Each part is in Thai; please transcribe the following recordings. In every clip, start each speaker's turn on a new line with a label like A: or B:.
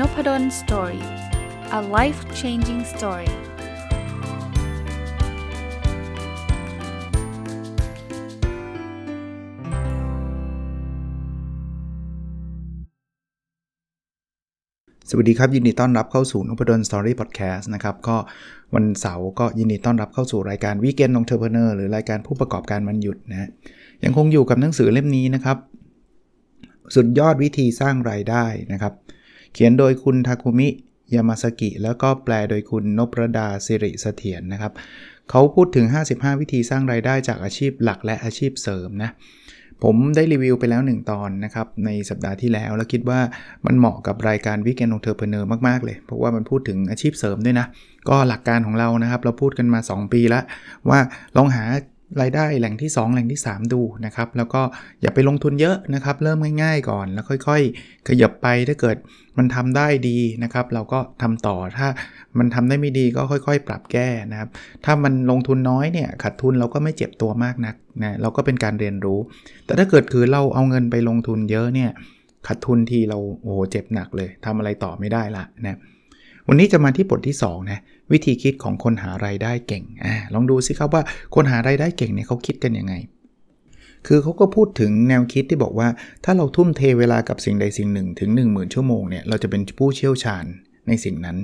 A: นพด ล story a life changing story สวัสดีครับ ยินดีต้อนรับเข้าสู่นพดล story podcast นะครับ ก็วันเสาร์ก็ยินดีต้อนรับเข้าสู่รายการ weekend entrepreneur หรือรายการผู้ประกอบการวันหยุดนะยังคงอยู่กับหนังสือเล่มนี้นะครับ สุดยอดวิธีสร้างรายได้นะครับ เขียนโดยคุณทาคุมิยามาซากิ แล้วก็แปลโดยคุณนพรดาสิริเสถียรนนะครับ เขาพูดถึง 55 วิธีสร้างรายได้จากอาชีพหลักและอาชีพเสริมนะผมได้รีวิวไปแล้ว 1 ตอนนะครับ ในสัปดาห์ที่แล้วแล้วคิดว่ามันเหมาะกับรายการ weekend entrepreneur มาก ๆ เลย เพราะว่ามันพูดถึงอาชีพเสริมด้วยนะ ก็หลักการของเรานะครับ เราพูดกันมา 2 ปีแล้วว่าลองหา รายได้แหล่งที่ 2 แหล่งที่ 3 ดูนะครับ แล้วก็อย่าไปลงทุนเยอะนะครับ เริ่มง่ายๆก่อน แล้วค่อยๆ ขยับไปถ้าเกิดมันทำได้ดีนะครับ เราก็ทำต่อถ้ามันทำได้ไม่ดีก็ค่อยๆ ปรับแก้นะครับ ถ้ามันลงทุนน้อยเนี่ยขาดทุนเราก็ไม่เจ็บตัวมากนักนะเราก็เป็นการเรียนรู้ แต่ถ้าเกิดคือเราเอาเงินไปลงทุนเยอะเนี่ยขาดทุนทีเราโอ้โหเจ็บหนักเลยทำอะไรต่อไม่ได้ละนะวันนี้จะมาที่บทที่2นะ วิธีคิดของคนหารายได้เก่งอลองดูสิครับว่าคนหารายได้เก่งเนี่ยเขาคิดกันยังไง คือเขาก็พูดถึงแนวคิดที่บอกว่า ถ้าเราทุ่มเทเวลากับสิ่งใดสิ่งหนึ่งถึง 1 0,000 ชั่วโมงเนี่ยเราจะเป็นผู้เชี่ยวชาญในสิ่งนั้น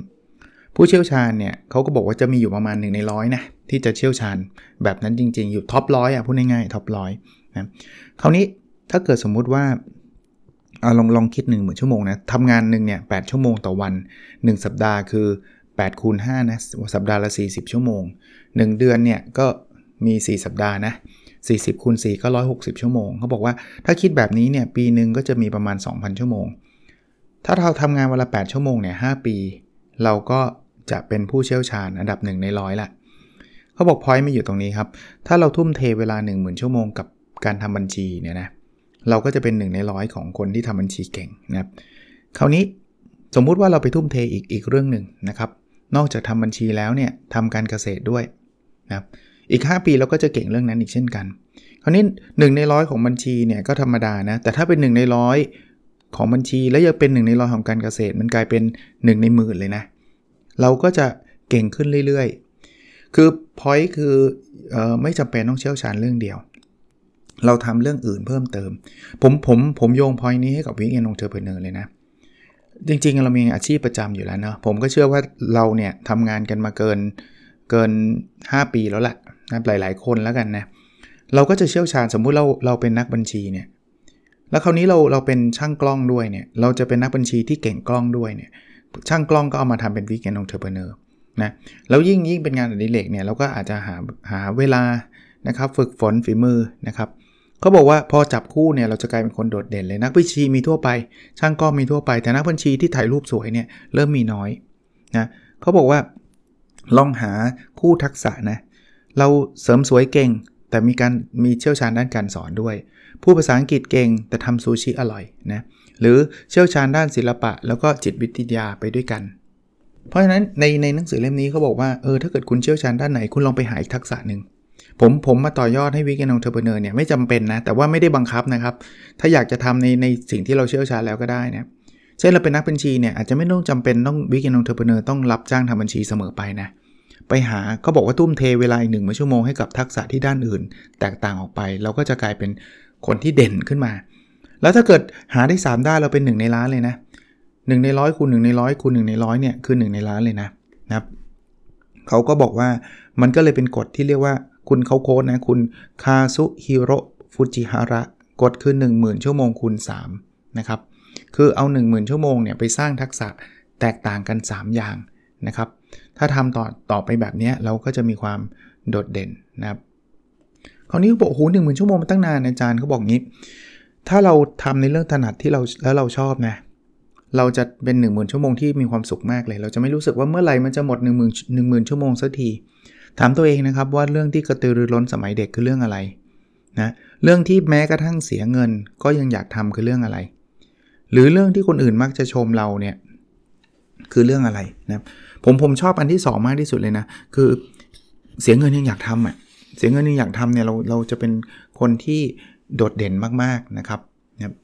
A: ผู้เชี่ยวชาญเนี่ยเขาก็บอกว่าจะมีอยู่ประมาณ1ในร้อยนะที่จะเชี่ยวชาญ แบบนั้นจริง ๆ อยู่ท็อปร้อยอะพูดง่ายๆท็อปร้อยนะคราวนี้ถ้าเกิดสมมุติว่าเอาลองลองคิด1 0,000 ชั่วโมงนะทำงานหนึ่งเนี่ยแชั่วโมงต่อวัน 1 สัปดาห์คือ 8คูณ5นะสัปดาห์ละ 40 ชั่วโมง 1 เดือนเนี่ยก็มี 4 สัปดาห์นะ 40คูณ4ก็ 160 ชั่วโมง เขาบอกว่าถ้าคิดแบบนี้เนี่ยปีหนึ่งก็จะมีประมาณ 2,000 ชั่วโมง ถ้าเราทำงานวันละ 8 ชั่วโมงเนี่ย5ปี เราก็จะเป็นผู้เชี่ยวชาญอันดับหนึ่งในร้อยละเขาบอกพอยต์ไม่อยู่ตรงนี้ครับ ถ้าเราทุ่มเทเวลา 10,000 ชั่วโมงกับการทำบัญชีเนี่ยนะ เราก็จะเป็นหนึ่งในร้อยของคนที่ทำบัญชีเก่งนะครับ คราวนี้สมมุติว่าเราไปทุ่มเทอีกอีกเรื่องหนึ่งนะครับ นอกจากทำบัญชีแล้วเนี่ยทำการเกษตรด้วยนะครับอีก 5 ปีเราก็จะเก่งเรื่องนั้นอีกเช่นกัน คราวนี้1ในร้อยของบัญชีเนี่ยก็ธรรมดานะ แต่ถ้าเป็น 1 ในร้อยของบัญชีแล้วยังเป็น 1 ในร้อยของการเกษตร มันกลายเป็น 1 ในหมื่นเลยนะ เราก็จะเก่งขึ้นเรื่อยๆ คือพอยต์คืออไม่จำเป็นต้องเชี่ยวชาญเรื่องเดียว เราทำเรื่องอื่นเพิ่มเติม ผมผมผมโยง point นี้ให้กับ weekend entrepreneur เลยนะ จริงๆ เรามีอาชีพประจำอยู่แล้วเนาะผมก็เชื่อว่าเราเนี่ยทำงานกันมาเกินเกิน 5 ปีแล้วแหละนะหลายๆ คนแล้วกันนะเราก็จะเชี่ยวชาญสมมุติเราเราเป็นนักบัญชีเนี่ยแล้วคราวนี้เราเราเป็นช่างกล้องด้วยเนี่ยเราจะเป็นนักบัญชีที่เก่งกล้องด้วยเนี่ยช่างกล้องก็เอามาทำเป็น weekend entrepreneur นะแล้วยิ่งยิ่งเป็นงานอดิเรกเนี่ยเราก็อาจจะหาหาเวลานะครับฝึกฝนฝีมือนะครับ เขาบอกว่าพอจับคู่เนี่ยเราจะกลายเป็นคนโดดเด่นเลยนักบัญชีมีทั่วไป ช่างก็มีทั่วไป แต่นักบัญชีที่ถ่ายรูปสวยเนี่ยเริ่มมีน้อยนะเขาบอกว่าลองหาคู่ทักษะนะเราเสริมสวยเก่ง แต่มีการมีเชี่ยวชาญด้านการสอนด้วย ผู้ภาษาอังกฤษเก่งแต่ทำซูชิอร่อยนะหรือเชี่ยวชาญด้านศิลปะ แล้วก็จิตวิทยาไปด้วยกัน เพราะฉะนั้นในในหนังสือเล่มนี้เขาบอกว่าเออถ้าเกิดคุณเชี่ยวชาญด้านไหนคุณลองไปหาอีกทักษะหนึ่ง ผมผมมาต่อยอดให้ weekend entrepreneur เนี่ยไม่จำเป็นนะ แต่ว่าไม่ได้บังคับนะครับ ถ้าอยากจะทำในในสิ่งที่เราเชี่ยวชาญแล้วก็ได้นะเช่นเราเป็นนักบัญชีเนี่ยอาจจะไม่ต้องจำเป็นต้อง weekend entrepreneur ต้องรับจ้างทำบัญชีเสมอไปนะไปหาเขาบอกว่าทุ่มเทเวลาอีกหนึ่งชั่วโมงให้กับทักษะที่ด้านอื่น แตกต่างออกไป เราก็จะกลายเป็นคนที่เด่นขึ้นมา แล้วถ้าเกิดหาได้ 3 ด้านเราเป็น 1 ในล้านเลยนะ1ในร้อยคูณ1ในร้อยคูณ1ในร้อยเนี่ยคือ 1 ในล้านเลยนะนะครับเขาก็บอกว่ามันก็เลยเป็นกฎที่เรียกว่า คุณเขาโค้ดนะ คุณคาซุฮิโรฟุจิฮาระกดคือ 10,000 ชั่วโมงคูณ3นะครับ คือเอา 10,000 ชั่วโมงเนี่ยไปสร้างทักษะแตกต่างกัน 3 อย่างนะครับ ถ้าทำต่อต่อไปแบบนี้เราก็จะมีความโดดเด่นนะครับคราวนี้เขาบอกโอ้โหหนึ่งหมื่นชั่วโมงมาตั้งนานอาจารย์เขาบอกงี้ ถ้าเราทำในเรื่องถนัดที่เราแล้วเราชอบนะเราจะเป็น1 0,000 ชั่วโมงที่มีความสุขมากเลย เราจะไม่รู้สึกว่าเมื่อไหร่มันจะหมด1 0 0 0 0 1 0,000 ชั่วโมงสักที ถามตัวเองนะครับว่าเรื่องที่กระตือรือร้นสมัยเด็กคือเรื่องอะไรนะเรื่องที่แม้กระทั่งเสียเงินก็ยังอยากทำคือเรื่องอะไร หรือเรื่องที่คนอื่นมักจะชมเราเนี่ยคือเรื่องอะไรนะผมผมชอบอันที่ 2 มากที่สุดเลยนะ คือเสียเงินยังอยากทำอะเสียเงินยังอยากทำเนี่ยเราเราจะเป็นคนที่โดดเด่นมากๆนะครับนะ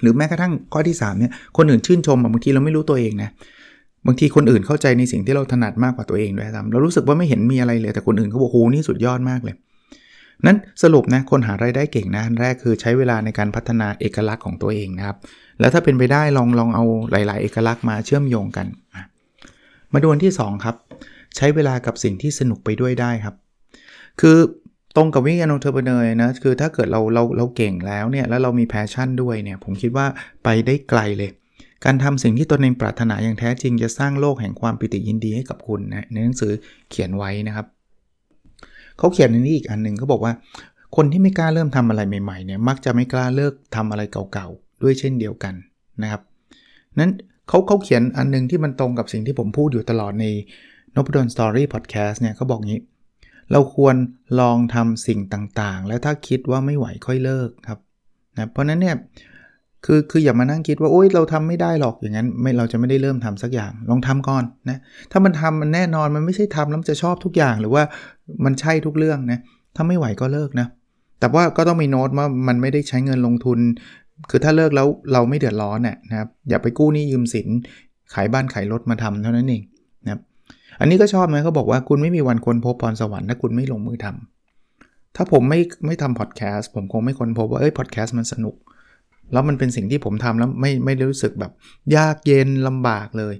A: หรือแม้กระทั่งข้อที่3เนี่ยคนอื่นชื่นชมบางทีเราไม่รู้ตัวเองนะ บางทีคนอื่นเข้าใจในสิ่งที่เราถนัดมากกว่าตัวเองด้วยซ้ำเรารู้สึกว่าไม่เห็นมีอะไรเลยแต่คนอื่นเขาบอกโหนี่สุดยอดมากเลยนั้นสรุปนะคนหารายได้เก่งนะอันแรกคือใช้เวลาในการพัฒนาเอกลักษณ์ของตัวเองนะครับ แล้วถ้าเป็นไปได้ลองลองเอาหลาย ๆ เอกลักษณ์มาเชื่อมโยงกัน มาดูอันที่ 2 ครับ ใช้เวลากับสิ่งที่สนุกไปด้วยได้ครับ คือตรงกับ weekend entrepreneur นะคือถ้าเกิดเราเราเราเก่งแล้วเนี่ยแล้วเรามี passion ด้วยเนี่ยผมคิดว่าไปได้ไกลเลย การทำสิ่งที่ตนเองปรารถนาอย่างแท้จริงจะสร้างโลกแห่งความปิติยินดีให้กับคุณนะในหนังสือเขียนไว้นะครับเขาเขียนในนี้อีกอันหนึ่งเขาบอกว่า คนที่ไม่กล้าเริ่มทำอะไรใหม่ๆเนี่ยมักจะไม่กล้าเลิกทำอะไรเก่าๆด้วยเช่นเดียวกันนะครับนั้นเขาเขาเขียนอันนึงที่มันตรงกับสิ่งที่ผมพูดอยู่ตลอดในนพดลสตอรี่พอดแคสต์เนี่ยเขาบอกงี้ เราควรลองทำสิ่งต่างๆ แล้วถ้าคิดว่าไม่ไหวค่อยเลิกครับนะเพราะนั้นเนี่ย คือคืออย่ามานั่งคิดว่าโอ๊ยเราทำไม่ได้หรอกอย่างนั้นไม่เราจะไม่ได้เริ่มทำสักอย่าง ลองทำก่อนนะถ้ามันทำมันแน่นอนมันไม่ใช่ทำแล้วจะชอบทุกอย่างหรือว่ามันใช่ทุกเรื่องนะถ้าไม่ไหวก็เลิกนะแต่ว่าก็ต้องมีโน้ตว่ามันไม่ได้ใช้เงินลงทุน คือถ้าเลิกแล้วเราไม่เดือดร้อนน่ยนะครับอย่าไปกู้หนี้ยืมสินขายบ้านขายรถมาทำเท่านั้นเองนะครับอันนี้ก็ชอบไหมเขาบอกว่าคุณไม่มีวันค้นพบพรสวรรค์ถ้าคุณไม่ลงมือทำถ้าผมไม่ไม่ทำพอดแคสต์ผมคงไม่ค้นพบว่าเอ้ยพอดแคสต์มันสนุก แล้วมันเป็นสิ่งที่ผมทำแล้วไม่ไม่ได้รู้สึกแบบยากเย็นลำบากเลย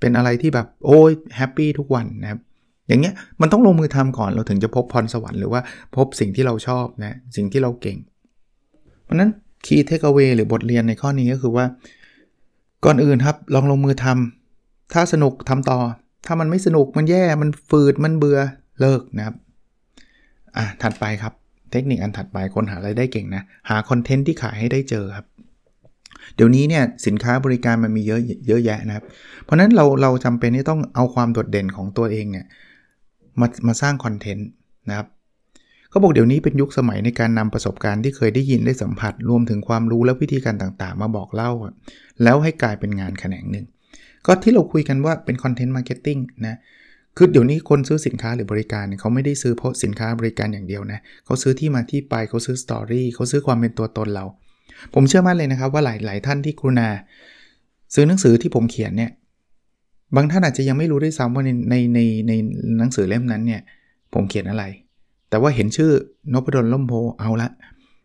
A: เป็นอะไรที่แบบโอ้ยแฮปปี้ทุกวันนะครับอย่างเงี้ยมันต้องลงมือทำก่อนเราถึงจะพบพรสวรรค์หรือว่าพบสิ่งที่เราชอบนะสิ่งที่เราเก่ง เพราะนั้นคีย์เทคเอาไว้หรือบทเรียนในข้อนี้ก็คือว่า ก่อนอื่นครับลองลงมือทำถ้าสนุกทำต่อ ถ้ามันไม่สนุกมันแย่มันฝืดมันเบื่อเลิกนะครับอะถัดไปครับ เทคนิคอันถัดไปคนหาไรายได้เก่งนะ หาคอนเทนต์ที่ขายให้ได้เจอครับ เดี๋ยวนี้เนี่ยสินค้าบริการมันมีเยอะเยอะแยะนะครับ เพราะนั้นเราเราจำเป็นที่ต้องเอาความโดดเด่นของตัวเองเนี่ยมามาสร้าง content นะครับเขาบอกเดี๋ยวนี้เป็นยุคสมัยในการนำประสบการณ์ที่เคยได้ยินได้สัมผัส รวมถึงความรู้และวิธีการต่างๆ มาบอกเล่า แล้วให้กลายเป็นงานแขนงหนึ่ง ก็ที่เราคุยกันว่าเป็น content marketing นะคือเดี๋ยวนี้คนซื้อสินค้าหรือบริการเขาไม่ได้ซื้อเพราะสินค้าบริการอย่างเดียวนะเขาซื้อที่มาที่ไปเขาซื้อ story เขาซื้อความเป็นตัวตนเรา ผมเชื่อมั่นเลยนะครับว่าหลายหลายท่านที่กรุณา ซื้อหนังสือที่ผมเขียนเนี่ย บางท่านอาจจะยังไม่รู้ด้วยซ้ำว่าในในในในหนังสือเล่มนั้นเนี่ย ผมเขียนอะไร แต่ว่าเห็นชื่อนพดลล่มโพเอาละ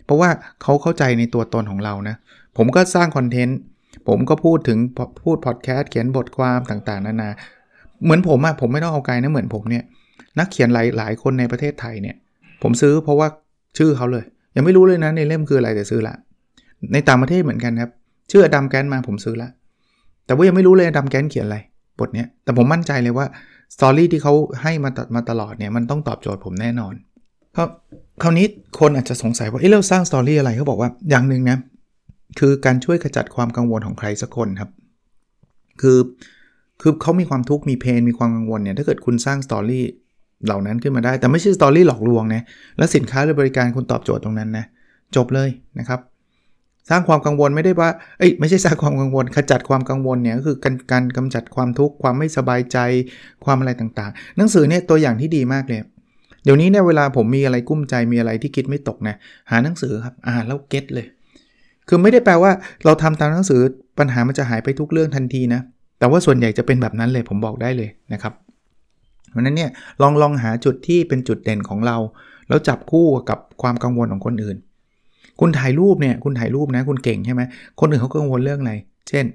A: เพราะว่าเขาเข้าใจในตัวตนของเรานะ ผมก็สร้างคอนเทนต์ ผมก็พูดถึงพูดพอดแคสต์เขียนบทความต่าง ๆ นานา เหมือนผมอะผมไม่ต้องเอาไกลนะเหมือนผมเนี่ย นักเขียนหลายหลายคนในประเทศไทยเนี่ย ผมซื้อเพราะว่าชื่อเขาเลย ยังไม่รู้เลยนะในเล่มคืออะไรแต่ซื้อละ ในต่างประเทศเหมือนกันครับ ชื่อ Adam Grant มาผมซื้อละ แต่ว่ายังไม่รู้เลย Adam Grant เขียนอะไรบทเนี้ย แต่ผมมั่นใจเลยว่า story ที่เขาให้มาตัดมาตลอดเนี่ยมันต้องตอบโจทย์ผมแน่นอนครับคราวนี้คนอาจจะสงสัยว่าเอ๊ะเราสร้าง story อะไรเขาบอกว่าอย่างหนึ่งนะคือการช่วยขจัดความกังวลของใครสักคนครับ คือคือเขามีความทุกข์มี pain มีความกังวลเนี่ยถ้าเกิดคุณสร้าง storyเหล่านั้นขึ้นมาได้ แต่ไม่ใช่สตอรี่หลอกลวงนะแล้วสินค้าหรือบริการคุณตอบโจทย์ตรงนั้นนะจบเลยนะครับ สร้างความกังวลไม่ได้ว่า เอ้ยไม่ใช่สร้างความกังวลขจัดความกังวลเนี่ยก็คือการการกำจัดความทุกข์ความไม่สบายใจความอะไรต่างๆ หนังสือเนี่ยตัวอย่างที่ดีมากเลย เดี๋ยวนี้เนี่ยเวลาผมมีอะไรกุ้มใจมีอะไรที่คิดไม่ตกนะหาหนังสือครับอ่านแล้วเก็ตเลย คือไม่ได้แปลว่าเราทำตามหนังสือปัญหามันจะหายไปทุกเรื่องทันทีนะ แต่ว่าส่วนใหญ่จะเป็นแบบนั้นเลยผมบอกได้เลยนะครับเพราะนั้นเนี่ยลองลองหาจุดที่เป็นจุดเด่นของเรา แล้วจับคู่กับความกังวลของคนอื่น คุณถ่ายรูปเนี่ยคุณถ่ายรูปนะ คุณเก่งใช่ไหมคนอื่นเขากังวลเรื่องอะไร เช่น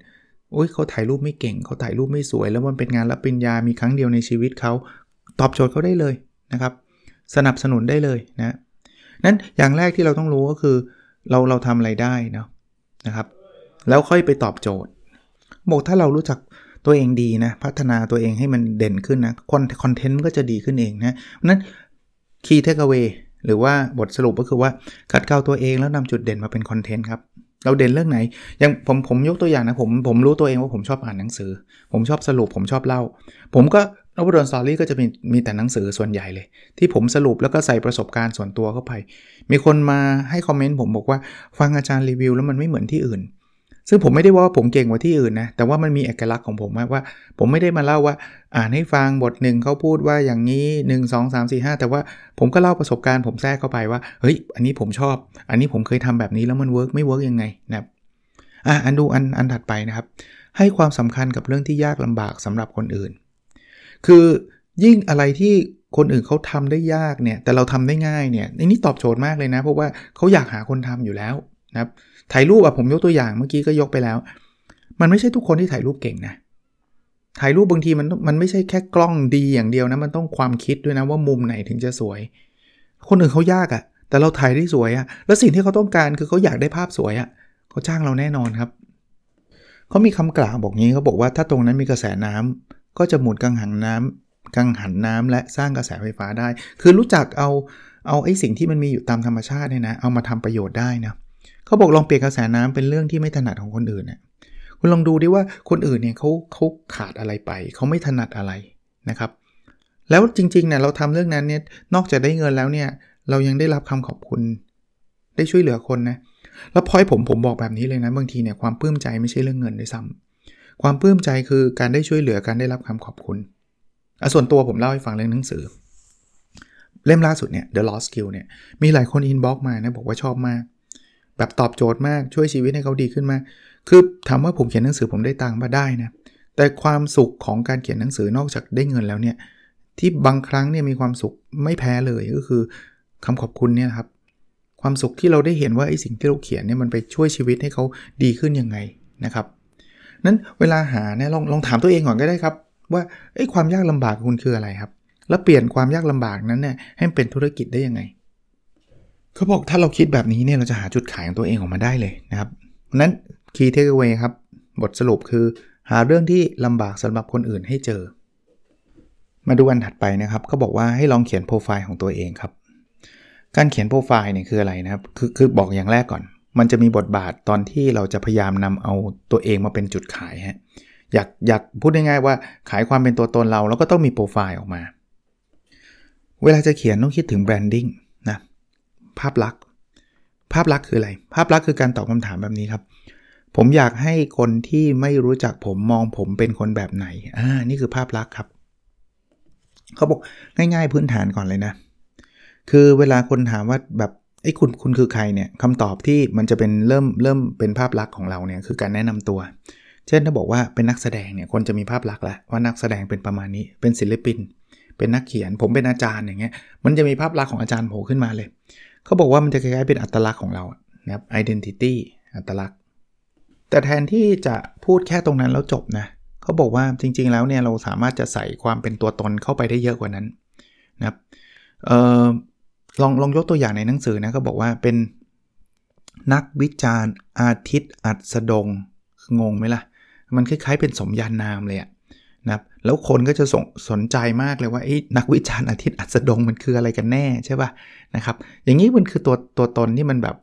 A: อุ้ยเขาถ่ายรูปไม่เก่งเขาถ่ายรูปไม่สวย แล้วมันเป็นงานรับปริญญามีครั้งเดียวในชีวิตเขาตอบโจทย์เขาได้เลยนะครับ สนับสนุนได้เลยนะนั้นอย่างแรกที่เราต้องรู้ก็คือเราเราทำอะไรได้เนาะนะครับ แล้วค่อยไปตอบโจทย์บอกถ้าเรารู้จักตัวเองดีนะพัฒนาตัวเองให้มันเด่นขึ้นนะ content ก็จะดีขึ้นเองนะนั้น key takeaway หรือว่าบทสรุปก็คือว่าขัดเกลาตัวเองแล้วนำจุดเด่นมาเป็น content ครับเราเด่นเรื่องไหนอย่างผมผมยกตัวอย่างนะผมผมรู้ตัวเองว่าผมชอบอ่านหนังสือ ผมชอบสรุปผมชอบเล่า ผมก็นพดล story ก็จะมีมีแต่หนังสือส่วนใหญ่เลย ที่ผมสรุปแล้วก็ใส่ประสบการณ์ส่วนตัวเข้าไป มีคนมาให้ comment ผมบอกว่าฟังอาจารย์รีวิวแล้วมันไม่เหมือนที่อื่น ซึ่งผมไม่ได้ว่าผมเก่งกว่าที่อื่นนะ แต่ว่ามันมีเอกลักษณ์ของผมว่า ผมไม่ได้มาเล่าว่า อ่านให้ฟังบทหนึ่งเขาพูดว่าอย่างนี้ 1 2 3 4 5 แต่ว่าผมก็เล่าประสบการณ์ผมแทรกเข้าไปว่า เฮ้ย อันนี้ผมชอบ อันนี้ผมเคยทำแบบนี้แล้วมัน work ไม่ work ยังไงนะครับอะอันดูอันอันถัดไปนะครับ ให้ความสำคัญกับเรื่องที่ยากลำบากสำหรับคนอื่น คือยิ่งอะไรที่คนอื่นเขาทำได้ยากเนี่ย แต่เราทำได้ง่ายเนี่ยนี่ตอบโจทย์มากเลยนะ เพราะว่าเขาอยากหาคนทำอยู่แล้ว นะครับถ่ายรูปอะผมยกตัวอย่างเมื่อกี้ก็ยกไปแล้ว มันไม่ใช่ทุกคนที่ถ่ายรูปเก่งนะถ่ายรูปบางทีมันมันไม่ใช่แค่กล้องดีอย่างเดียวนะมันต้องความคิดด้วยนะว่ามุมไหนถึงจะสวย คนอื่นเขายากอะแต่เราถ่ายได้สวยอะแล้วสิ่งที่เขาต้องการคือเขาอยากได้ภาพสวยอะเขาจ้างเราแน่นอนครับเขามีคำกล่าวบอกงี้เขาบอกว่าถ้าตรงนั้นมีกระแสน้ำก็จะหมุนกังหันน้ำกังหันน้ำและสร้างกระแสไฟฟ้าได้ คือรู้จักเอาเอาไอ้สิ่งที่มันมีอยู่ตามธรรมชาติเนี่ยนะ เอามาทำประโยชน์ได้นะ เขาบอกลองเปลี่ยนกระแสน้ำเป็นเรื่องที่ไม่ถนัดของคนอื่นเนี่ยคุณลองดูดิว่าคนอื่นเนี่ยเขาเขาขาดอะไรไป เขาไม่ถนัดอะไรนะครับ แล้วจริงๆเนี่ยเราทำเรื่องนั้นเนี่ยนอกจากได้เงินแล้วเนี่ยเรายังได้รับคำขอบคุณ ได้ช่วยเหลือคนนะแล้วพอยผมผมบอกแบบนี้เลยนะบางทีเนี่ยความปลื้มใจไม่ใช่เรื่องเงินด้วยซ้ำความปลื้มใจคือการได้ช่วยเหลือการได้รับคำขอบคุณอะส่วนตัวผมเล่าให้ฟังเรื่องหนังสือ เล่มล่าสุดเนี่ย The Lost Skill เนี่ยมีหลายคน inbox มานะบอกว่าชอบมาก แบบตอบโจทย์มากช่วยชีวิตให้เขาดีขึ้นมาก คือถามว่าผมเขียนหนังสือผมได้ตังค์มาได้นะ แต่ความสุขของการเขียนหนังสือนอกจากได้เงินแล้วเนี่ย ที่บางครั้งเนี่ยมีความสุขไม่แพ้เลยก็คือคำขอบคุณเนี่ยครับ ความสุขที่เราได้เห็นว่าไอ้สิ่งที่เราเขียนเนี่ยมันไปช่วยชีวิตให้เขาดีขึ้นยังไงนะครับนั้นเวลาหาเนี่ยลองลองถามตัวเองก่อนก็ได้ครับ ว่าไอ้ความยากลำบากคุณคืออะไรครับ แล้วเปลี่ยนความยากลำบากนั้นเนี่ยให้เป็นธุรกิจได้ยังไง เขาบอกถ้าเราคิดแบบนี้เนี่ยเราจะหาจุดขายของตัวเองออกมาได้เลยนะครับนั้น key takeaway ครับ บทสรุปคือหาเรื่องที่ลำบากสำหรับคนอื่นให้เจอ มาดูอันถัดไปนะครับเขาบอกว่าให้ลองเขียนโปรไฟล์ของตัวเองครับ การเขียนโปรไฟล์เนี่ยคืออะไรนะครับ คือคือบอกอย่างแรกก่อน มันจะมีบทบาทตอนที่เราจะพยายามนำเอาตัวเองมาเป็นจุดขายฮะอยากอยากพูดง่ายๆว่าขายความเป็นตัวตนเรา แล้วก็ต้องมีโปรไฟล์ออกมา เวลาจะเขียนต้องคิดถึงแบรนดิ้ง ภาพลักษณ์ ภาพลักษณ์คืออะไร ภาพลักษณ์คือการตอบคำถามแบบนี้ครับ ผมอยากให้คนที่ไม่รู้จักผมมองผมเป็นคนแบบไหน อ่า นี่คือภาพลักษณ์ครับ เขาบอกง่ายๆพื้นฐานก่อนเลยนะ คือเวลาคนถามว่าแบบไอ้คุณคุณคือใครเนี่ยคำตอบที่มันจะเป็นเริ่มเริ่มเป็นภาพลักษณ์ของเราเนี่ยคือการแนะนำตัว เช่นถ้าบอกว่าเป็นนักแสดงเนี่ยคนจะมีภาพลักษณ์แล้วว่านักแสดงเป็นประมาณนี้ เป็นศิลปิน เป็นนักเขียน ผมเป็นอาจารย์อย่างเงี้ย มันจะมีภาพลักษณ์ของอาจารย์โผล่ขึ้นมาเลย เขาบอกว่ามันจะคล้ายๆเป็นอัตลักษณ์ของเรานะครับ identity อัตลักษณ์ แต่แทนที่จะพูดแค่ตรงนั้นแล้วจบนะเขาบอกว่าจริงๆแล้วเนี่ยเราสามารถจะใส่ความเป็นตัวตนเข้าไปได้เยอะกว่านั้นนะครับออลองลองยกตัวอย่างในหนังสือนะเขาบอกว่าเป็นนักวิจารณ์อาทิตย์อัศดงงงไหมล่ะ มันคล้ายๆเป็นสมญานามเลยอะ นะครับแล้วคนก็จะสนสนใจมากเลยว่านักวิจารณ์อาทิตย์อัศดงมันคืออะไรกันแน่ใช่ป่ะนะครับอย่างนี้มันคือตัวตัวตนที่มันแบบ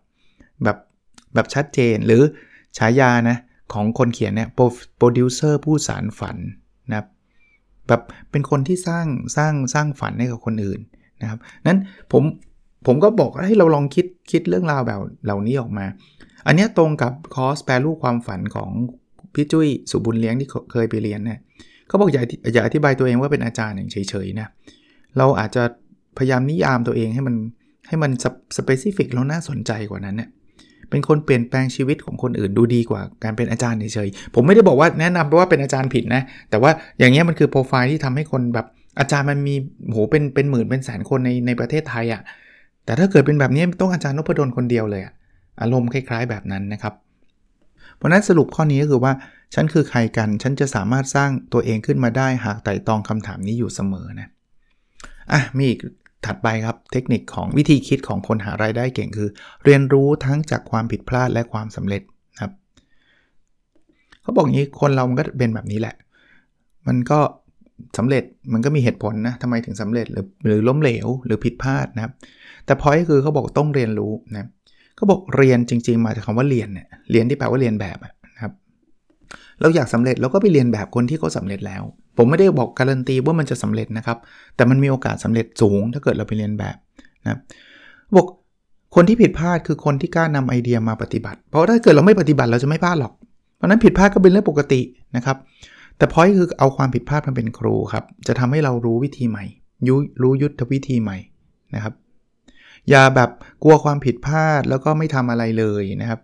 A: แบบแบบชัดเจนหรือฉายานะของคนเขียนเนี่ยโปรดิวเซอร์ผู้สารฝันนะครับแบบเป็นคนที่สร้างสร้างสร้างฝันให้กับคนอื่นนะครับนั้นผมผมก็บอกให้เราลองคิดคิดเรื่องราวแบบเหล่านี้ออกมา อันนี้ตรงกับคอร์สแปลรูปความฝันของพี่จุ้ยสุบุญเลี้ยงที่เคยไปเรียนเนี่ย เขาบอกอย่าอย่าอธิบายตัวเองว่าเป็นอาจารย์อย่างเฉยๆนะเราอาจจะพยายามนิยามตัวเองให้มันให้มัน specific แล้วน่าสนใจกว่านั้นเนี่ยเป็นคนเปลี่ยนแปลงชีวิตของคนอื่นดูดีกว่าการเป็นอาจารย์เฉยๆผมไม่ได้บอกว่าแนะนำว่าเป็นอาจารย์ผิดนะ แต่ว่าอย่างเงี้ยมันคือโปรไฟล์ที่ทำให้คนแบบอาจารย์มันมีโหเป็นเป็นหมื่นเป็นแสนคนในในประเทศไทยอะ่ะแต่ถ้าเกิดเป็นแบบนี้ต้องอาจารย์นพดลคนเดียวเลยอะอารมณ์คล้าย ๆ แบบนั้นนะครับ เพราะนั้นสรุปข้อนี้ก็คือว่า ฉันคือใครกัน ฉันจะสามารถสร้างตัวเองขึ้นมาได้หากไตร่ตรองคำถามนี้อยู่เสมอนะอะมีอีกถัดไปครับเทคนิคของวิธีคิดของคนหารายได้เก่งคือ เรียนรู้ทั้งจากความผิดพลาดและความสำเร็จครับเขาบอกงี้คนเรามันก็เป็นแบบนี้แหละ มันก็สำเร็จมันก็มีเหตุผลนะทำไมถึงสำเร็จหรือหรือล้มเหลวหรือผิดพลาดนะครับ แต่พอยคือเขาบอกต้องเรียนรู้นะเขาบอกเรียนจริง ๆ มาจากคาว่าเรียนเนี่ยเรียนที่แปลว่าเรียนแบบนะ เราอยากสำเร็จเราก็ไปเรียนแบบคนที่เขาสาเร็จแล้ว ผมไม่ได้บอกการันตีว่ามันจะสำเร็จนะครับ แต่มันมีโอกาสสาเร็จสูง ถ้าเกิดเราไปเรียนแบบนะบอกคนที่ผิดพลาดคือคนที่กล้านำไอเดียมาปฏิบัติ เพราะถ้าเกิดเราไม่ปฏิบัติเราจะไม่พลาดหรอก เพราะนั้นผิดพลาดก็เป็นเรื่องปกตินะครับ แต่พอยคือเอาความผิดพลาดมาเป็นครูครับ จะทำให้เรารู้วิธีใหม่ยุรู้ยุทธวิธีใหม่นะครับ อย่าแบบกลัวความผิดพลาดแล้วก็ไม่ทำอะไรเลยนะครับ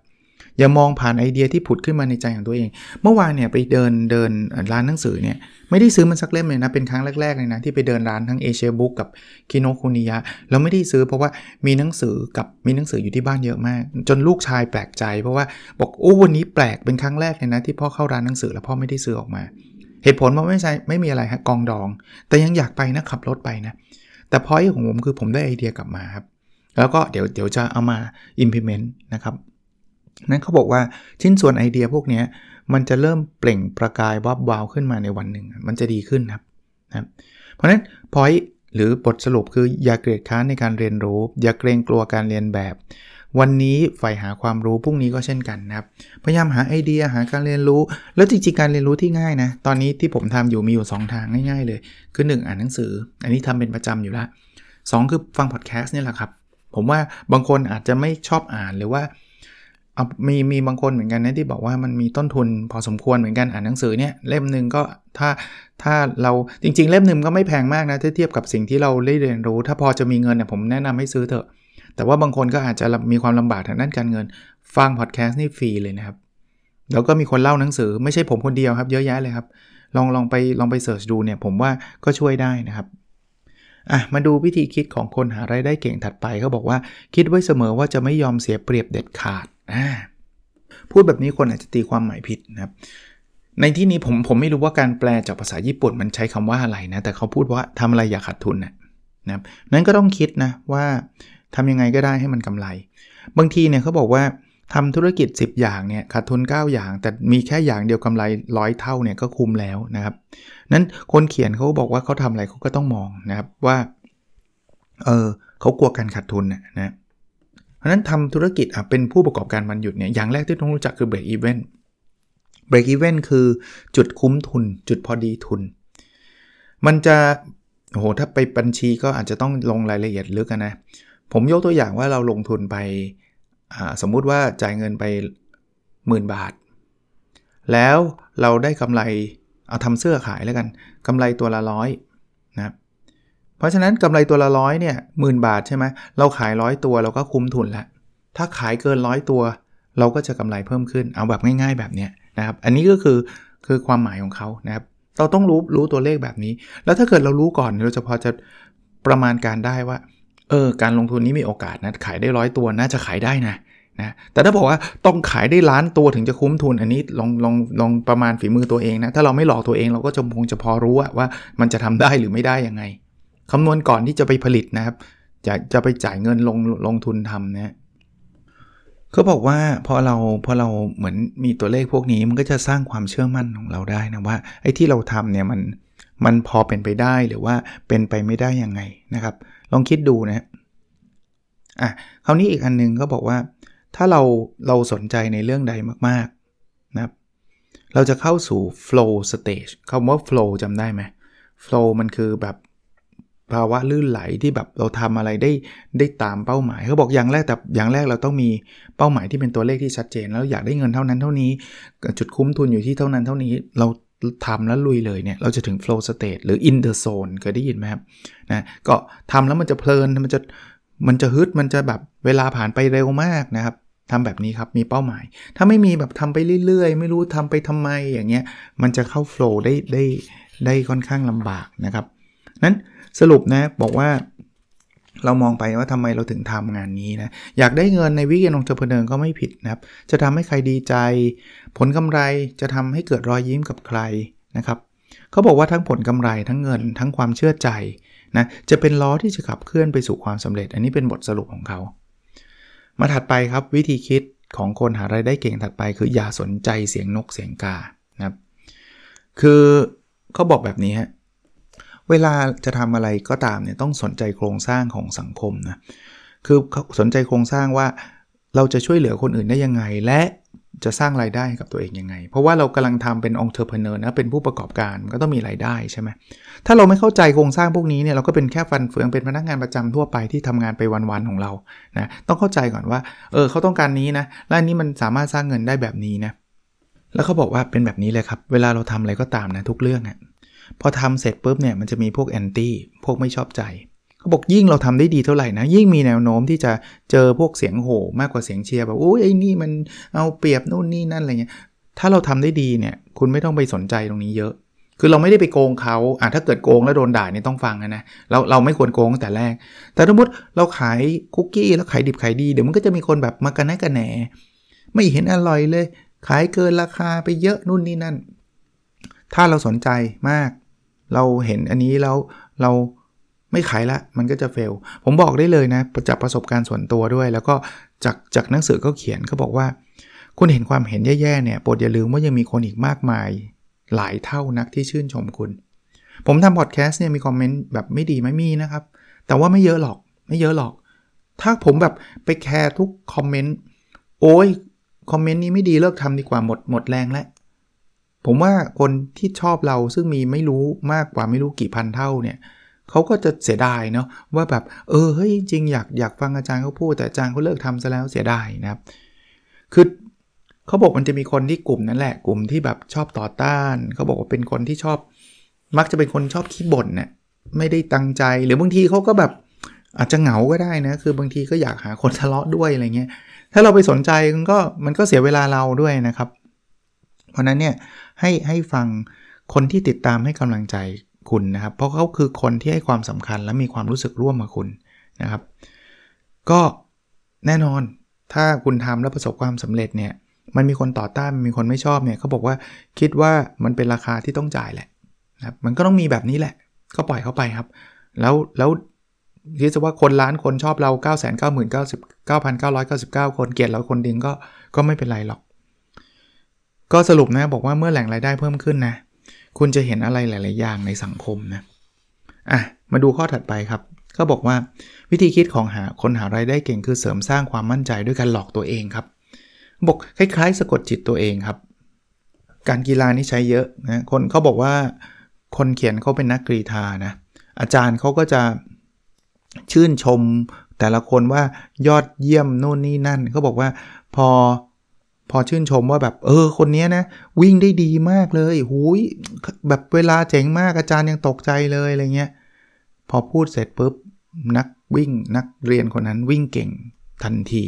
A: อย่ามองผ่านไอเดียที่ผุดขึ้นมาในใจของตัวเอง เมื่อวานเนี่ยไปเดินเดินร้านหนังสือเนี่ยไม่ได้ซื้อมันสักเล่มเลยนะ เป็นครั้งแรกๆเลยนะ ที่ไปเดินร้านทั้งเอเชียบุ๊กกับคิโนคุนิยะแล้วไม่ได้ซื้อเพราะว่ามีหนังสือกับมีหนังสืออยู่ที่บ้านเยอะมาก จนลูกชายแปลกใจ เพราะว่าบอกโอ้วันนี้แปลกเป็นครั้งแรกเลยนะที่พ่อเข้าร้านหนังสือแล้วพ่อไม่ได้ซื้อออกมา เหตุผลว่าไม่ใช่ไม่มีอะไรฮะกองดอง แต่ยังอยากไปนะขับรถไปนะแต่พอยของผมคือผมได้ไอเดียกลับมาครับแล้วก็เดี๋ยวเดี๋ยวจะเอามา implement นะครับ นั้นเขาบอกว่าชิ้นส่วนไอเดียพวกนี้มันจะเริ่มเปล่งประกายวับวาวขึ้นมาในวันหนึ่ง มันจะดีขึ้นครับนะเพราะฉะนั้น point หรือบทสรุปคืออย่าเกลียดค้านในการเรียนรู้ อย่าเกรงกลัวการเรียนแบบ วันนี้ใฝ่หาความรู้พรุ่งนี้ก็เช่นกันนะครับพยายามหาไอเดียหาการเรียนรู้ แล้วจริงๆการเรียนรู้ที่ง่ายนะตอนนี้ที่ผมทำอยู่มีอยู่ 2 ทางง่ายๆ เลย คือ 1 อ่านหนังสือ อันนี้ทำเป็นประจำอยู่แล้ว 2 คือฟังพอดแคสต์นี่แหละครับผมว่าบางคนอาจจะไม่ชอบอ่านหรือว่า มีมีบางคนเหมือนกันนะที่บอกว่ามันมีต้นทุนพอสมควรเหมือนกันอ่านหนังสือเนี่ยเล่มหนึ่งก็ถ้าถ้าเราจริง ๆ เล่มหนึ่งก็ไม่แพงมากนะถ้าเทียบกับสิ่งที่เราได้เรียนรู้ ถ้าพอจะมีเงินเนี่ยผมแนะนำให้ซื้อเถอะ แต่ว่าบางคนก็อาจจะมีความลำบากทางด้านการเงิน ฟังพอดแคสต์นี่ฟรีเลยนะครับแล้วก็มีคนเล่าหนังสือไม่ใช่ผมคนเดียวครับเยอะแยะเลยครับ ลองลองไปลองไปเสิร์ชดูเนี่ยผมว่าก็ช่วยได้นะครับอะมาดูวิธีคิดของคนหารายได้เก่งถัดไปเขาบอกว่าคิดไว้เสมอว่าจะไม่ยอมเสียเปรียบเด็ดขาด พูดแบบนี้คนอาจจะตีความหมายผิดนะครับ ในที่นี้ผมผมไม่รู้ว่าการแปลจากภาษาญี่ปุ่นมันใช้คำว่าอะไรนะ แต่เขาพูดว่าทำอะไรอย่าขาดทุนนะนะครับนั้นก็ต้องคิดนะว่าทำยังไงก็ได้ให้มันกำไร บางทีเนี่ยเขาบอกว่าทำธุรกิจ 10 อย่างเนี่ยขาดทุน 9 อย่าง แต่มีแค่อย่างเดียวกำไรร้อยเท่าเนี่ยก็คุ้มแล้วนะครับนั้นคนเขียนเขาบอกว่าเขาทำอะไรเขาก็ต้องมองนะครับว่าเออเขากลัวการขาดทุนนะนะ เพราะนั้นทำธุรกิจอะเป็นผู้ประกอบการมันหยุดเนี่ยอย่างแรกที่ต้องรู้จักคือ break even break even คือจุดคุ้มทุน จุดพอดีทุน มันจะโอ้โหถ้าไปบัญชีก็อาจจะต้องลงรายละเอียดลึกนะ ผมยกตัวอย่างว่าเราลงทุนไปสมมุติว่าจ่ายเงินไปหมื่นบาท แล้วเราได้กำไรเอาทำเสื้อขายแล้วกันกำไรตัวละร้อย เพราะฉะนั้นกำไรตัวละร้อยเนี่ยหมื่นบาทใช่ไหมเราขายร้อยตัวเราก็คุ้มทุนแล้วถ้าขายเกินร้อยตัว เราก็จะกำไรเพิ่มขึ้น เอาแบบง่าย ๆ แบบเนี้ยนะครับ อันนี้ก็คือคือความหมายของเขานะครับ เราต้องรู้รู้ตัวเลขแบบนี้ แล้วถ้าเกิดเรารู้ก่อนเราจะพอจะประมาณการได้ว่า เออ การลงทุนนี้มีโอกาสนะ ขายได้ร้อยตัวน่าจะขายได้นะนะ แต่ถ้าบอกว่าต้องขายได้ล้านตัวถึงจะคุ้มทุน อันนี้ลองลองลองประมาณฝีมือตัวเองนะ ถ้าเราไม่หลอกตัวเองเราก็จะคงจะพอรู้ว่ามันจะทำได้หรือไม่ได้ยังไง คำนวณก่อนที่จะไปผลิตนะครับ จะจะไปจ่ายเงินลงลงทุนทำนะเขาบอกว่าพอเราพอเราเหมือนมีตัวเลขพวกนี้มันก็จะสร้างความเชื่อมั่นของเราได้นะว่าไอ้ที่เราทำเนี่ยมันมันพอเป็นไปได้หรือว่าเป็นไปไม่ได้ยังไงนะครับ ลองคิดดูนะอะคราวนี้อีกอันนึงก็บอกว่า ถ้าเราเราสนใจในเรื่องใดมากๆนะครับ เราจะเข้าสู่ flow stage คำว่า flow จำได้ไหม flow มันคือแบบ ภาวะลื่นไหลที่แบบเราทำอะไรได้ได้ตามเป้าหมายเขาบอกอย่างแรกแต่อย่างแรกเราต้องมีเป้าหมายที่เป็นตัวเลขที่ชัดเจน แล้วอยากได้เงินเท่านั้นเท่านี้ จุดคุ้มทุนอยู่ที่เท่านั้นเท่านี้เราทำแล้วลุยเลยเนี่ย เราจะถึง flow state หรือ in the zone เคยได้ยินไหมครับนะก็ทำแล้วมันจะเพลินมันจะมันจะฮึดมันจะแบบเวลาผ่านไปเร็วมากนะครับทำแบบนี้ครับ มีเป้าหมาย ถ้าไม่มีแบบทำไปเรื่อยๆ ไม่รู้ทำไปทำไมอย่างเงี้ยมันจะเข้าโฟล์ได้ได้ได้ค่อนข้างลำบากนะครับนั้น สรุปนะบอกว่าเรามองไปว่าทำไมเราถึงทำงานนี้นะ อยากได้เงินใน weekend entrepreneur ก็ไม่ผิดนะครับ จะทำให้ใครดีใจ ผลกำไรจะทำให้เกิดรอยยิ้มกับใครนะครับเขาบอกว่าทั้งผลกำไรทั้งเงินทั้งความเชื่อใจนะจะเป็นล้อที่จะขับเคลื่อนไปสู่ความสำเร็จ อันนี้เป็นบทสรุปของเขา มาถัดไปครับวิธีคิดของคนหารายได้เก่งถัดไป คืออย่าสนใจเสียงนกเสียงกานะครับคือเขาบอกแบบนี้ฮะ เวลาจะทำอะไรก็ตามเนี่ยต้องสนใจโครงสร้างของสังคมนะคือสนใจโครงสร้างว่าเราจะช่วยเหลือคนอื่นได้ยังไง และจะสร้างรายได้กับตัวเองยังไง เพราะว่าเรากำลังทำเป็น entrepreneur นะเป็นผู้ประกอบการก็ต้องมีรายได้ใช่ไหมถ้าเราไม่เข้าใจโครงสร้างพวกนี้เนี่ยเราก็เป็นแค่ฟันเฟืองเป็นพนักงานประจำทั่วไปที่ทำงานไปวันๆของเรานะต้องเข้าใจก่อนว่าเออเขาต้องการนี้นะและอันนี้มันสามารถสร้างเงินได้แบบนี้นะแล้วเขาบอกว่าเป็นแบบนี้เลยครับ เวลาเราทำอะไรก็ตามนะทุกเรื่องอะ พอทำเสร็จปุ๊บเนี่ยมันจะมีพวกแอนตี้พวกไม่ชอบใจเขาบอกยิ่งเราทำได้ดีเท่าไหร่นะ ยิ่งมีแนวโน้มที่จะเจอพวกเสียงโห่มากกว่าเสียงเชียร์แบบโอ้ยไอ้นี่มันเอาเปรียบนู่นนี่นั่นอะไรเงี้ยถ้าเราทำได้ดีเนี่ย คุณไม่ต้องไปสนใจตรงนี้เยอะ คือเราไม่ได้ไปโกงเขาอะถ้าเกิดโกงแล้วโดนด่าเนี่ยต้องฟังนะเราเราไม่ควรโกงตั้งแต่แรก แต่สมมติเราขายคุกกี้แล้วขายดิบขายดีเดี๋ยวมันก็จะมีคนแบบมากันแนกันแหนไม่เห็นอร่อยเลย ขายเกินราคาไปเยอะนู่นนี่นั่น ถ้าเราสนใจมาก เราเห็นอันนี้แล้วเราไม่ขายละ มันก็จะเฟล ผมบอกได้เลยนะจากประสบการณ์ส่วนตัวด้วย แล้วก็จากจากหนังสือก็เขียนเขาบอกว่า คุณเห็นความเห็นแย่ๆเนี่ยโปรดอย่าลืมว่ายังมีคนอีกมากมายหลายเท่านักที่ชื่นชมคุณ ผมทำพอดแคสต์เนี่ยมีคอมเมนต์แบบไม่ดีไม่มีนะครับ แต่ว่าไม่เยอะหรอกไม่เยอะหรอก ถ้าผมแบบไปแคร์ทุกคอมเมนต์โอ้ยคอมเมนต์นี้ไม่ดีเลิกทำดีกว่าหมดหมดแรงแล้ว ผมว่าคนที่ชอบเราซึ่งมีไม่รู้มากกว่าไม่รู้กี่พันเท่าเนี่ยเขาก็จะเสียดายเนาะว่าแบบเออเฮ้ยจริงอยากอยากฟังอาจารย์เขาพูดแต่อาจารย์เขาเลิกทำซะแล้วเสียดายนะครับคือเขาบอกมันจะมีคนที่กลุ่มนั่นแหละ กลุ่มที่แบบชอบต่อต้านเขาบอกว่าเป็นคนที่ชอบ มักจะเป็นคนชอบขี้บ่นเนี่ยไม่ได้ตั้งใจหรือบางทีเขาก็แบบอาจจะเหงาก็ได้นะ คือบางทีก็อยากหาคนทะเลาะด้วยอะไรเงี้ย ถ้าเราไปสนใจมันก็มันก็เสียเวลาเราด้วยนะครับ เพราะนั้นเนี่ยให้ให้ฟังคนที่ติดตามให้กำลังใจคุณนะครับ เพราะเขาคือคนที่ให้ความสำคัญและมีความรู้สึกร่วมกับคุณนะครับ ก็แน่นอนถ้าคุณทำแล้วประสบความสำเร็จเนี่ยมันมีคนต่อต้านมีคนไม่ชอบเนี่ยเขาบอกว่าคิดว่ามันเป็นราคาที่ต้องจ่ายแหละนะครับมันก็ต้องมีแบบนี้แหละ ก็ปล่อยเข้าไปครับ แล้วแล้วคิดว่าคนล้านคนชอบเรา 9 9 9 9 9 9 9 คนเกลียดเราคนดิงก็ก็ไม่เป็นไรหรอก ก็สรุปนะบอกว่าเมื่อแหล่งรายได้เพิ่มขึ้นนะ คุณจะเห็นอะไรหลาย ๆ อย่างในสังคมนะอะมาดูข้อถัดไปครับก็บอกว่าวิธีคิดของหาคนหารายได้เก่งคือเสริมสร้างความมั่นใจด้วยการหลอกตัวเองครับบอกคล้ายๆ สะกดจิตตัวเองครับ การกีฬานี่ใช้เยอะนะคนเขาบอกว่าคนเขียนเขาเป็นนักกรีธานะอาจารย์เขาก็จะชื่นชมแต่ละคนว่ายอดเยี่ยมโน่นนี่นั่นเขาบอกว่าพอ พอชื่นชมว่าแบบเออคนนี้นะ วิ่งได้ดีมากเลยหูยแบบเวลาเจ๋งมากอาจารย์ยังตกใจเลยอะไรเงี้ยพอพูดเสร็จปุ๊บนักวิ่งนักเรียนคนนั้นวิ่งเก่งทันที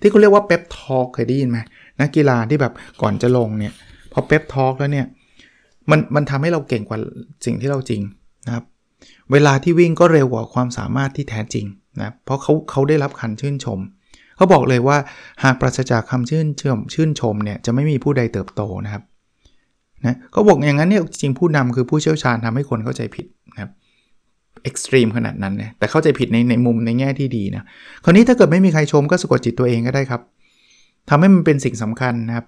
A: ที่เขาเรียกว่าเป๊ปทอล์กเคยได้ยินไหมนักกีฬาที่แบบก่อนจะลงเนี่ยพอเป๊ปทอล์กแล้วเนี่ยมันมันทำให้เราเก่งกว่าสิ่งที่เราจริงนะครับ เวลาที่วิ่งก็เร็วกว่าความสามารถที่แท้จริงนะเพราะเขาเขาได้รับคันชื่นชม เขาบอกเลยว่าหากปราศจากคำชื่นชมชื่นชมเนี่ยจะไม่มีผู้ใดเติบโตนะครับนะเขาบอกอย่างนั้นเนี่ยจริงผู้นำคือผู้เชี่ยวชาญทำให้คนเข้าใจผิดนะครับ extreme ขนาดนั้นนะแต่เข้าใจผิดในในมุมในแง่ที่ดีนะคราวนี้ถ้าเกิดไม่มีใครชมก็สะกดจิตตัวเองก็ได้ครับทำให้มันเป็นสิ่งสำคัญนะครับ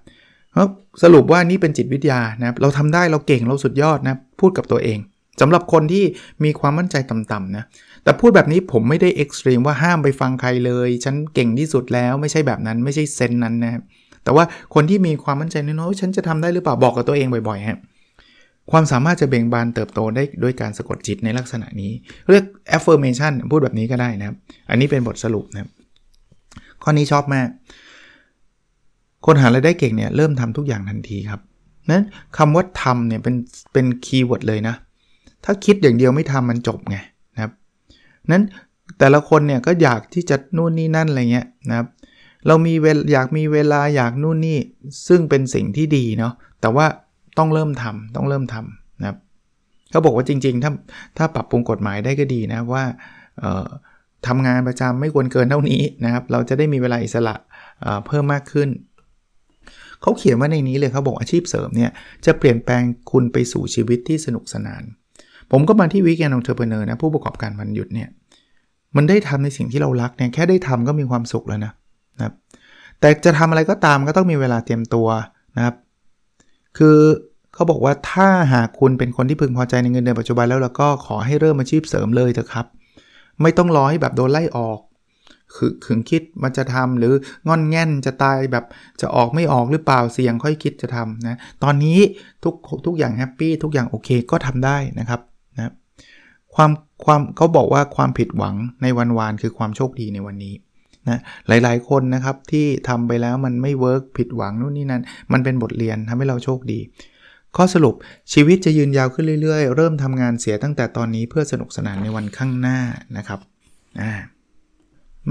A: สรุปว่านี่เป็นจิตวิทยานะครับเราทำได้เราเก่งเราสุดยอดนะพูดกับตัวเองสำหรับคนที่มีความมั่นใจต่ำๆนะ แต่พูดแบบนี้ผมไม่ได้ extreme ว่าห้ามไปฟังใครเลย ฉันเก่งที่สุดแล้วไม่ใช่แบบนั้นไม่ใช่ sense นั้นนะครับแต่ว่าคนที่มีความมั่นใจน้อยๆฉันจะทำได้หรือเปล่าบอกกับตัวเองบ่อยๆฮะความสามารถจะเบ่งบานเติบโตได้ด้วยการสะกดจิตในลักษณะนี้ เรียก affirmation พูดแบบนี้ก็ได้นะครับ อันนี้เป็นบทสรุปนะครับ ข้อนี้ชอบมาก คนหารายได้เก่งเนี่ยเริ่มทำทุกอย่างทันทีครับนั้นคำว่าทำเนี่ยเป็นเป็น keyword เลยนะ ถ้าคิดอย่างเดียวไม่ทำมันจบไง นั้นแต่ละคนเนี่ยก็อยากที่จะนู่นนี่นั่นอะไรเงี้ยนะครับ เรามีเวลอยากมีเวลาอยากนู่นนี่ซึ่งเป็นสิ่งที่ดีเนาะแต่ว่าต้องเริ่มทำต้องเริ่มทำนะครับเขาบอกว่าจริงๆ ถ้าถ้าปรับปรุงกฎหมายได้ก็ดีนะว่าทำงานประจำไม่ควรเกินเท่านี้นะครับ เราจะได้มีเวลาอิสระเพิ่มมากขึ้น เขาเขียนว่าในนี้เลยเขาบอกอาชีพเสริมเนี่ยจะเปลี่ยนแปลงคุณไปสู่ชีวิตที่สนุกสนาน ผมก็มาที่ weekend entrepreneur นะผู้ประกอบการวันหยุดเนี่ยมันได้ทำในสิ่งที่เรารักเนี่ยแค่ได้ทำก็มีความสุขแล้วนะนะครับแต่จะทำอะไรก็ตามก็ต้องมีเวลาเตรียมตัวนะครับ คือเขาบอกว่าถ้าหากคุณเป็นคนที่พึงพอใจในเงินเดือนปัจจุบันแล้วแล้วก็ขอให้เริ่มอาชีพเสริมเลยเถอะครับ ไม่ต้องรอให้แบบโดนไล่ออกคือขึงคิดมันจะทำหรืองอนแง่นจะตายแบบจะออกไม่ออกหรือเปล่าเสี่ยงค่อยคิดจะทำนะตอนนี้ทุกทุกอย่างแฮปปี้ทุกอย่างโอเคก็ทำได้นะครับ ความความเขาบอกว่าความผิดหวังในวันวานคือความโชคดีในวันนี้นะหลายๆ คนนะครับที่ทำไปแล้วมันไม่เวิร์กผิดหวังนู่นนี่นั่นมันเป็นบทเรียนทำให้เราโชคดี ข้อสรุปชีวิตจะยืนยาวขึ้นเรื่อยๆ เริ่มทำงานเสียตั้งแต่ตอนนี้เพื่อสนุกสนานในวันข้างหน้านะครับอ่า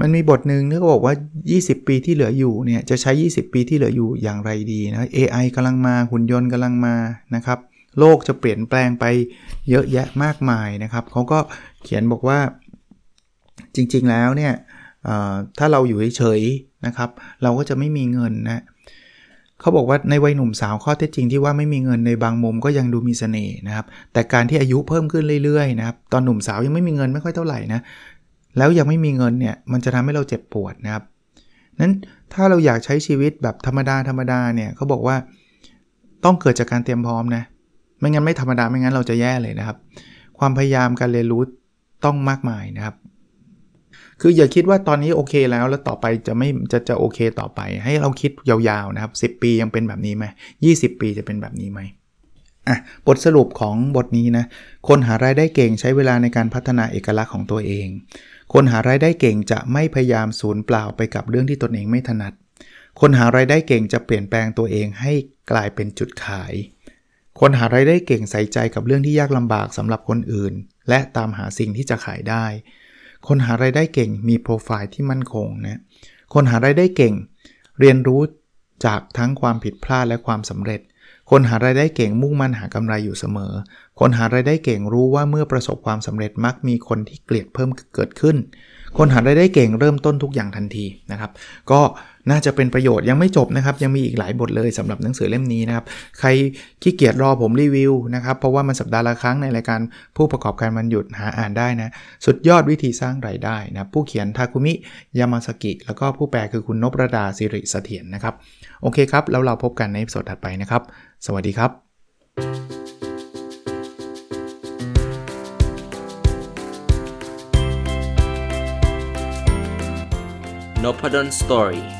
A: มันมีบทหนึ่งที่เขาบอกว่า 20 ปีที่เหลืออยู่เนี่ยจะใช้ 20 ปีที่เหลืออยู่อย่างไรดีนะ AI กำลังมาหุ่นยนต์กำลังมานะครับ โลกจะเปลี่ยนแปลงไปเยอะแยะมากมายนะครับเขาก็เขียนบอกว่าจริงๆแล้วเนี่ยถ้าเราอยู่เฉยๆนะครับ เราก็จะไม่มีเงินนะเขาบอกว่าในวัยหนุ่มสาวข้อเท็จจริงที่ว่าไม่มีเงินในบางมุมก็ยังดูมีเสน่ห์นะครับ แต่การที่อายุเพิ่มขึ้นเรื่อยๆนะครับตอนหนุ่มสาวยังไม่มีเงินไม่ค่อยเท่าไหร่นะแล้วยังไม่มีเงินเนี่ยมันจะทำให้เราเจ็บปวดนะครับนั้นถ้าเราอยากใช้ชีวิตแบบธรรมดาธรรมดาเนี่ยเขาบอกว่าต้องเกิดจากการเตรียมพร้อมนะ ไม่งั้นไม่ธรรมดาไม่งั้นเราจะแย่เลยนะครับ ความพยายามการเรียนรู้ต้องมากมายนะครับ คืออย่าคิดว่าตอนนี้โอเคแล้วแล้วต่อไปจะไม่จะจะโอเคต่อไป ให้เราคิดยาวๆนะครับ 10 ปียังเป็นแบบนี้ไหม20ปีจะเป็นแบบนี้ไหมอะบทสรุปของบทนี้นะคนหารายได้เก่งใช้เวลาในการพัฒนาเอกลักษณ์ของตัวเอง คนหารายได้เก่งจะไม่พยายามสูญเปล่าไปกับเรื่องที่ตนเองไม่ถนัด คนหารายได้เก่งจะเปลี่ยนแปลงตัวเองให้กลายเป็นจุดขาย คนหาไรายได้เก่งใส่ใจกับเรื่องที่ยากลำบากสำหรับคนอื่น และตามหาสิ่งที่จะขายได้ คนหาไรายได้เก่งมีโปรไฟล์ที่มั่นคงนะคนหาไรายได้เก่ง เรียนรู้จากทั้งความผิดพลาดและความสำเร็จ คนหาไรายได้เก่งมุ่งมั่นหากำไรอยู่เสมอ คนหาไรายได้เก่งรู้ว่าเมื่อประสบความสำเร็จมักมีคนที่เกลียดเพิ่มเกิดขึ้น คนหาไรายได้เก่งเริ่มต้นทุกอย่างทันทีนะครับ ก็ น่าจะเป็นประโยชน์ยังไม่จบนะครับ ยังมีอีกหลายบทเลยสำหรับหนังสือเล่มนี้นะครับ ใครขี้เกียจรอผมรีวิวนะครับ เพราะว่ามันสัปดาห์ละครั้งในรายการผู้ประกอบการมันหยุดหาอ่านได้นะ สุดยอดวิธีสร้างรายได้นะผู้เขียนทาคุมิยามาสกิ แล้วก็ผู้แปลคือคุณนบรดาสิริเสถียรนะครับ โอเคครับ แล้วเราพบกันในสดถัดไปนะครับ สวัสดีครับ
B: n o p a d o n Story